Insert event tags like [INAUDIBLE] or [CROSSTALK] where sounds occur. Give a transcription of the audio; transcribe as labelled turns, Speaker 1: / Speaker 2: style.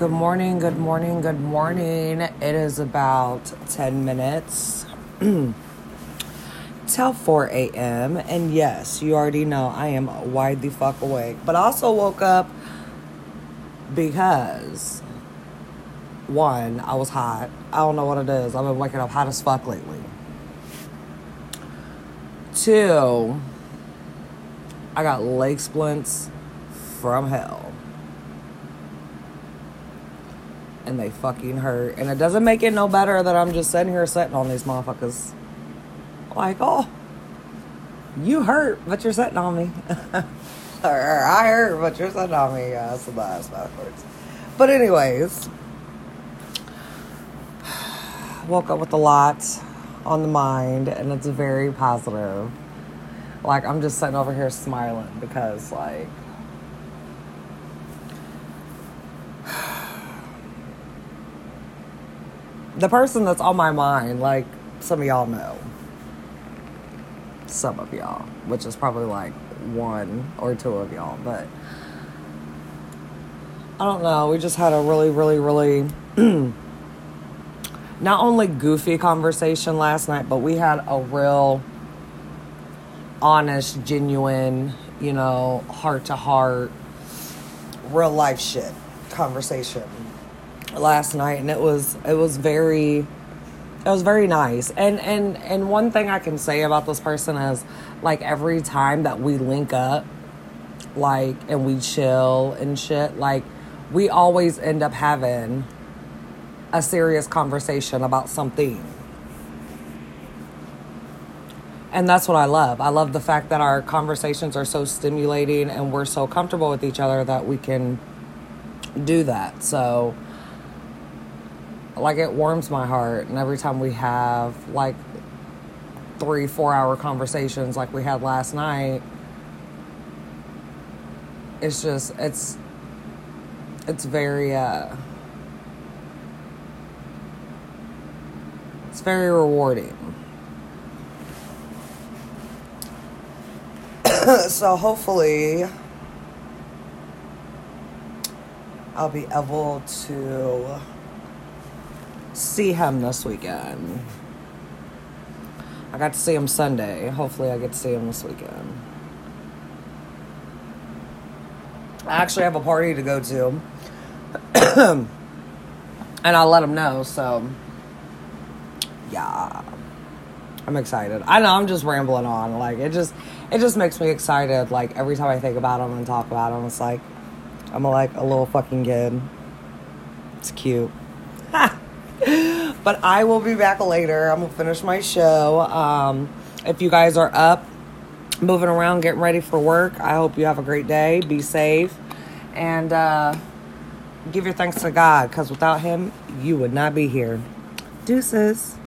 Speaker 1: Good morning, good morning, good morning. It is about 10 minutes [CLEARS THROAT] till 4 a.m. And yes, you already know I am wide the fuck awake. But also woke up because, one, I was hot. I don't know what it is. I've been waking up hot as fuck lately. Two, I got leg splints from hell. And they fucking hurt. And it doesn't make it no better that I'm just sitting here sitting on these motherfuckers. Like, oh, you hurt, but you're sitting on me. [LAUGHS] or, I hurt, but you're sitting on me. Yeah, that's the last backwards. But anyways, [SIGHS] woke up with a lot on the mind, and it's very positive. Like I'm just sitting over here smiling because, like, the person that's on my mind, like some of y'all know. Some of y'all, which is probably like one or two of y'all, but I don't know. We just had a really, really, really [CLEARS THROAT] not only goofy conversation last night, but we had a real honest, genuine, you know, heart to heart, real life shit conversation last night and it was it was very it was very nice. And and and one thing i can say about this person is like every time that we link up like and we chill and shit like we always end up having a serious conversation about something. And that's what i love. I love the fact that our conversations are so stimulating and we're so comfortable with each other that we can do that. So like it warms my heart. And every time we have like three four hour conversations like we had last night it's just it's it's very uh it's very rewarding. [COUGHS] So hopefully I'll be able to see him this weekend. I got to see him Sunday. Hopefully, I get to see him this weekend. I actually have a party to go to. [CLEARS THROAT] and I'll let him know, so yeah. I'm excited. I know I'm just rambling on. Like it just it just makes me excited. Like every time I think about him and talk about him, it's like I'm like a little fucking kid. It's cute. [LAUGHS] [LAUGHS] but I will be back later. I'm gonna finish my show. Um, if you guys are up, moving around, getting ready for work, I hope you have a great day. Be safe, and uh, give your thanks to God, because without Him, you would not be here. Deuces.